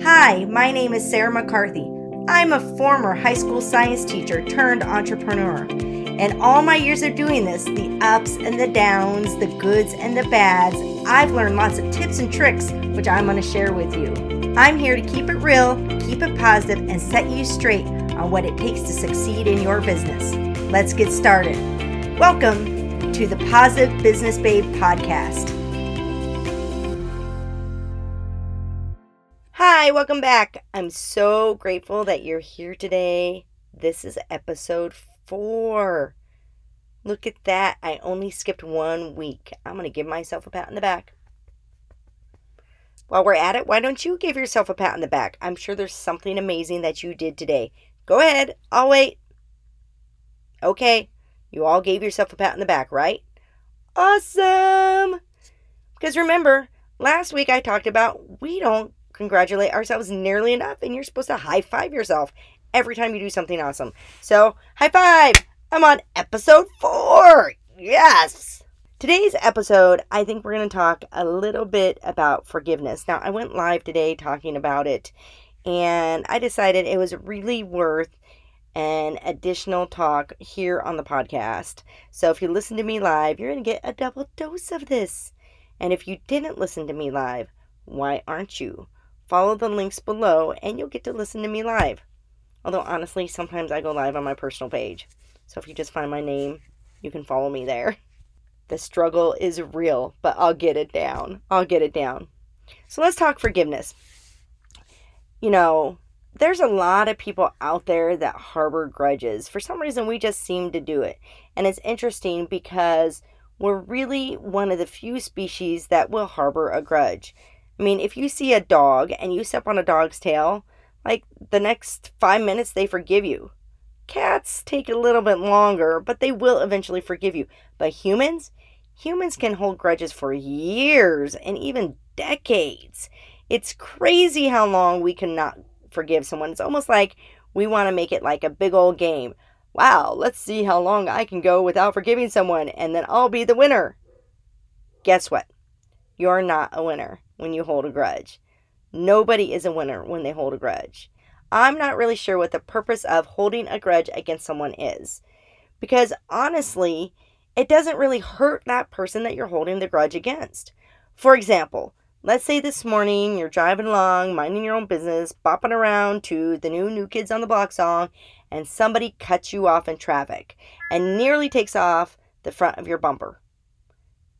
Hi, my name is Sarah McCarthy. I'm a former high school science teacher turned entrepreneur. And all my years of doing this, the ups and the downs, the goods and the bads, I've learned lots of tips and tricks which I'm going to share with you. I'm here to keep it real, keep it positive, and set you straight on what it takes to succeed in your business. Let's get started. Welcome to the Positive Business Babe podcast. Hi, welcome back. I'm so grateful that you're here today. This is episode four. Look at that. I only skipped one week. I'm going to give myself a pat on the back. While we're at it, why don't you give yourself a pat on the back? I'm sure there's something amazing that you did today. Go ahead. I'll wait. Okay. You all gave yourself a pat on the back, right? Awesome. Because remember, last week I talked about we don't congratulate ourselves nearly enough, and you're supposed to high five yourself every time you do something awesome. So, high five! I'm on episode four! Yes! Today's episode, I think we're going to talk a little bit about forgiveness. Now, I went live today talking about it, and I decided it was really worth an additional talk here on the podcast. So, if you listen to me live, you're going to get a double dose of this. And if you didn't listen to me live, why aren't you? Follow the links below and you'll get to listen to me live. Although, honestly, sometimes I go live on my personal page. So if you just find my name, you can follow me there. The struggle is real, but I'll get it down. I'll get it down. So let's talk forgiveness. You know, there's a lot of people out there that harbor grudges. For some reason, we just seem to do it. And it's interesting because we're really one of the few species that will harbor a grudge. I mean, if you see a dog and you step on a dog's tail, like the next five minutes they forgive you. Cats take a little bit longer, but they will eventually forgive you. But humans, humans can hold grudges for years and even decades. It's crazy how long we cannot forgive someone. It's almost like we want to make it like a big old game. Wow, let's see how long I can go without forgiving someone, and then I'll be the winner. Guess what? You're not a winner when you hold a grudge. Nobody is a winner when they hold a grudge. I'm not really sure what the purpose of holding a grudge against someone is. Because honestly, it doesn't really hurt that person that you're holding the grudge against. For example, let's say this morning you're driving along, minding your own business, bopping around to the new New Kids on the Block song, and somebody cuts you off in traffic and nearly takes off the front of your bumper.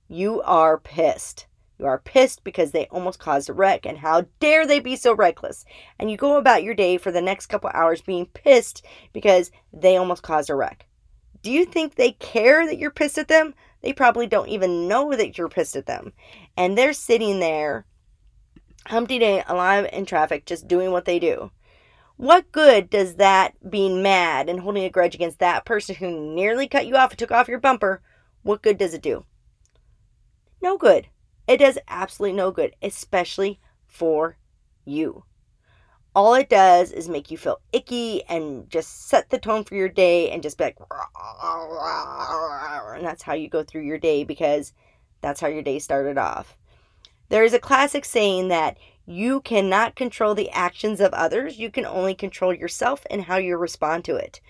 You are pissed. You are pissed because they almost caused a wreck, and how dare they be so reckless? And you go about your day for the next couple hours being pissed because they almost caused a wreck. Do you think they care that you're pissed at them? They probably don't even know that you're pissed at them. And they're sitting there, Humpty Day, alive in traffic, just doing what they do. What good does that being mad and holding a grudge against that person who nearly cut you off and took off your bumper? What good does it do? No good. It does absolutely no good, especially for you. All it does is make you feel icky and just set the tone for your day and just be like, and that's how you go through your day because that's how your day started off. There is a classic saying that you cannot control the actions of others, you can only control yourself and how you respond to it.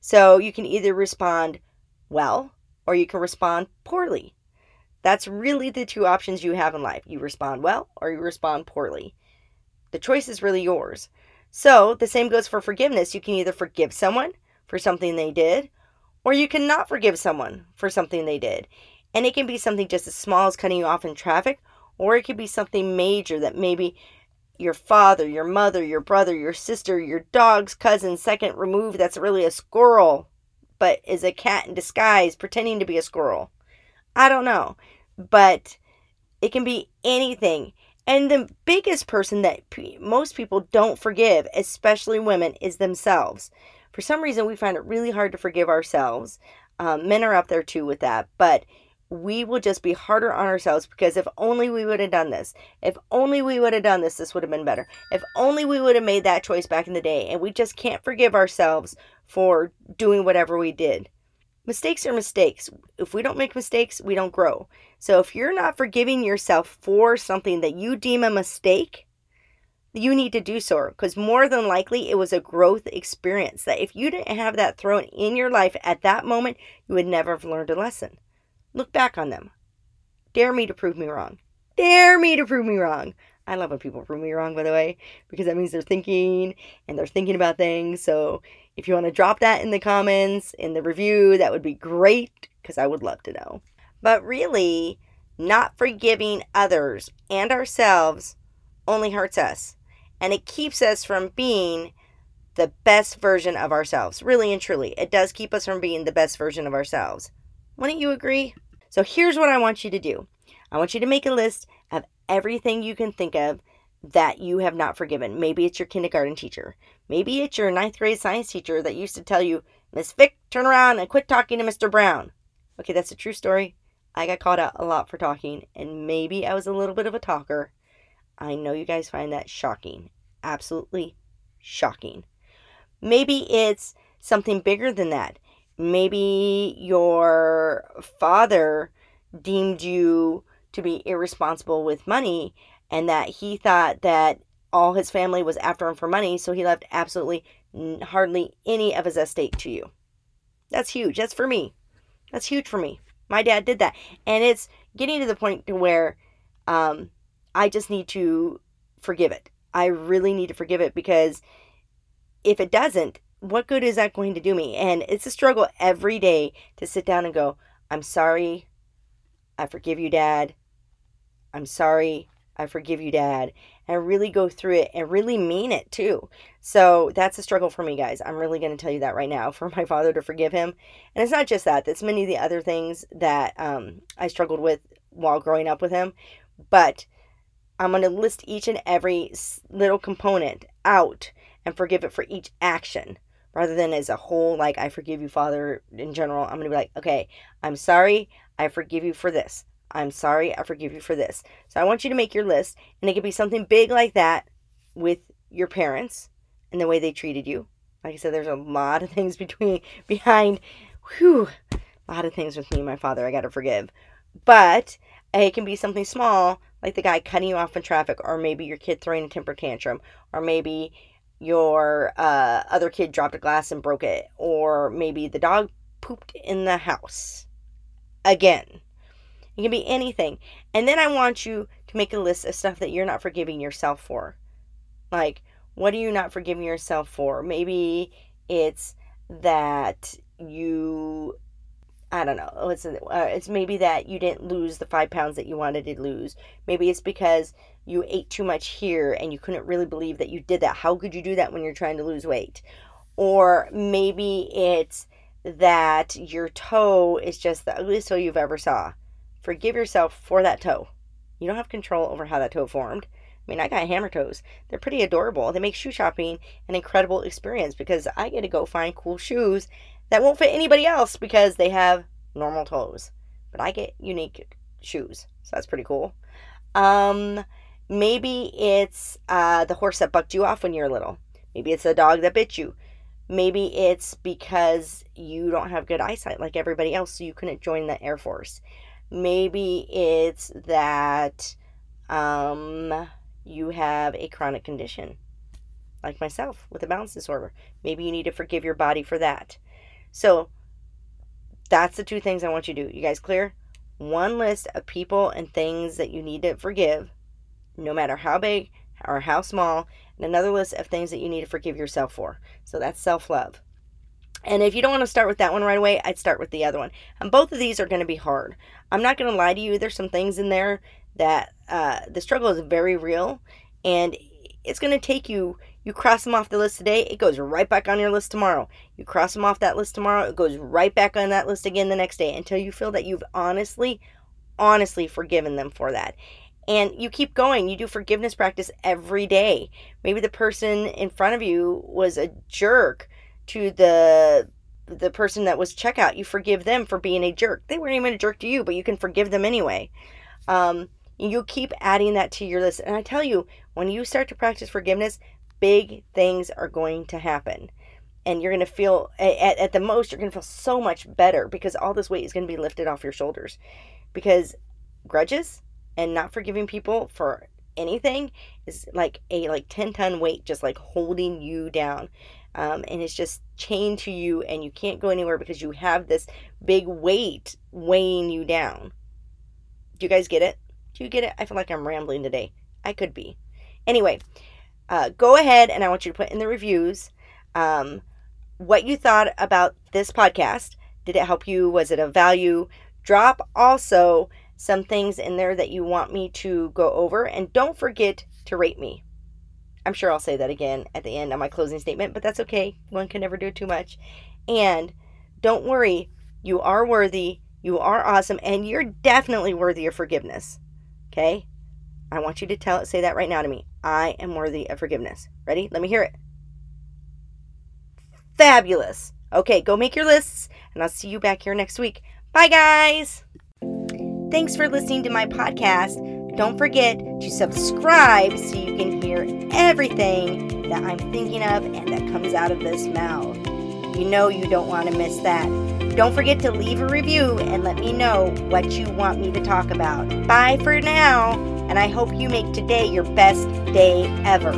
So you can either respond well or you can respond poorly. That's really the two options you have in life. You respond well or you respond poorly. The choice is really yours. So, the same goes for forgiveness. You can either forgive someone for something they did, or you cannot forgive someone for something they did. And it can be something just as small as cutting you off in traffic, or it could be something major that maybe your father, your mother, your brother, your sister, your dog's cousin, second removed, that's really a squirrel, but is a cat in disguise pretending to be a squirrel. I don't know. But it can be anything. And the biggest person that most people don't forgive, especially women, is themselves. For some reason, we find it really hard to forgive ourselves. Um, men are up there too with that. But we will just be harder on ourselves because if only we would have done this, if only we would have done this, this would have been better. If only we would have made that choice back in the day. And we just can't forgive ourselves for doing whatever we did. Mistakes are mistakes. If we don't make mistakes, we don't grow. So if you're not forgiving yourself for something that you deem a mistake, you need to do so because more than likely it was a growth experience that if you didn't have that thrown in your life at that moment, you would never have learned a lesson. Look back on them. Dare me to prove me wrong. Dare me to prove me wrong. I love when people prove me wrong, by the way, because that means they're thinking and they're thinking about things. So if you want to drop that in the comments, in the review, that would be great because I would love to know. But really, not forgiving others and ourselves only hurts us and it keeps us from being the best version of ourselves. Really and truly, it does keep us from being the best version of ourselves. Wouldn't you agree? So here's what I want you to do I want you to make a list of everything you can think of that you have not forgiven. Maybe it's your kindergarten teacher. Maybe it's your ninth grade science teacher that used to tell you, Miss Vick, turn around and quit talking to Mr. Brown. Okay, that's a true story. I got caught out a lot for talking, and maybe I was a little bit of a talker. I know you guys find that shocking. Absolutely shocking. Maybe it's something bigger than that. Maybe your father deemed you to be irresponsible with money and that he thought that all his family was after him for money, so he left absolutely hardly any of his estate to you. That's huge. That's for me. That's huge for me. My dad did that. And it's getting to the point to where um, I just need to forgive it. I really need to forgive it because if it doesn't, what good is that going to do me? And it's a struggle every day to sit down and go, I'm sorry. I forgive you, Dad. I'm sorry. I forgive you, Dad. And really go through it and really mean it too. So that's a struggle for me, guys. I'm really going to tell you that right now for my father to forgive him. And it's not just that, that's many of the other things that um, I struggled with while growing up with him. But I'm going to list each and every little component out and forgive it for each action rather than as a whole, like, I forgive you, Father, in general. I'm going to be like, okay, I'm sorry. I forgive you for this. I'm sorry. I forgive you for this. So I want you to make your list, and it could be something big like that with your parents and the way they treated you. Like I said, there's a lot of things between, behind, whew, a lot of things with me and my father I got to forgive. But it can be something small like the guy cutting you off in traffic, or maybe your kid throwing a temper tantrum, or maybe your uh, other kid dropped a glass and broke it, or maybe the dog pooped in the house. Again, it can be anything. And then I want you to make a list of stuff that you're not forgiving yourself for. Like, what are you not forgiving yourself for? Maybe it's that you I don't know. It's uh, it's maybe that you didn't lose the five pounds that you wanted to lose. Maybe it's because you ate too much here and you couldn't really believe that you did that. How could you do that when you're trying to lose weight? Or maybe it's that your toe is just the ugliest toe you've ever saw. Forgive yourself for that toe. You don't have control over how that toe formed. I mean, I got hammer toes. They're pretty adorable. They make shoe shopping an incredible experience because I get to go find cool shoes that won't fit anybody else because they have normal toes. But I get unique shoes, so that's pretty cool. Um, maybe it's uh, the horse that bucked you off when you were little. Maybe it's the dog that bit you. Maybe it's because you don't have good eyesight like everybody else, so you couldn't join the Air Force. Maybe it's that um, you have a chronic condition, like myself with a balance disorder. Maybe you need to forgive your body for that. So that's the two things I want you to do. You guys clear? One list of people and things that you need to forgive, no matter how big or how small, and another list of things that you need to forgive yourself for. So that's self love. And if you don't want to start with that one right away, I'd start with the other one. And both of these are going to be hard. I'm not going to lie to you. There's some things in there that uh, the struggle is very real, and it's going to take you you cross them off the list today, it goes right back on your list tomorrow. You cross them off that list tomorrow, it goes right back on that list again the next day until you feel that you've honestly, honestly forgiven them for that. And you keep going. You do forgiveness practice every day. Maybe the person in front of you was a jerk to the the person that was checkout. You forgive them for being a jerk. They weren't even a jerk to you, but you can forgive them anyway. Um, you keep adding that to your list. And I tell you, when you start to practice forgiveness, big things are going to happen. And you're going to feel, at, at the most, you're going to feel so much better because all this weight is going to be lifted off your shoulders. Because grudges and not forgiving people for anything is like a like 10 ton weight just like holding you down um, and it's just chained to you and you can't go anywhere because you have this big weight weighing you down. Do you guys get it? Do you get it? I feel like i'm rambling today. I could be. Anyway uh, go ahead and i want you to put in the reviews um, what you thought about this podcast. Did it help you? Was it a value? Drop also some things in there that you want me to go over. And don't forget to rate me. I'm sure I'll say that again at the end of my closing statement, but that's okay. One can never do too much. And don't worry, you are worthy, you are awesome, and you're definitely worthy of forgiveness. Okay? I want you to tell it, say that right now to me. I am worthy of forgiveness. Ready? Let me hear it. Fabulous. Okay, go make your lists, and I'll see you back here next week. Bye, guys. Thanks for listening to my podcast. Don't forget to subscribe so you can hear everything that I'm thinking of and that comes out of this mouth. You know you don't want to miss that. Don't forget to leave a review and let me know what you want me to talk about. Bye for now, and I hope you make today your best day ever.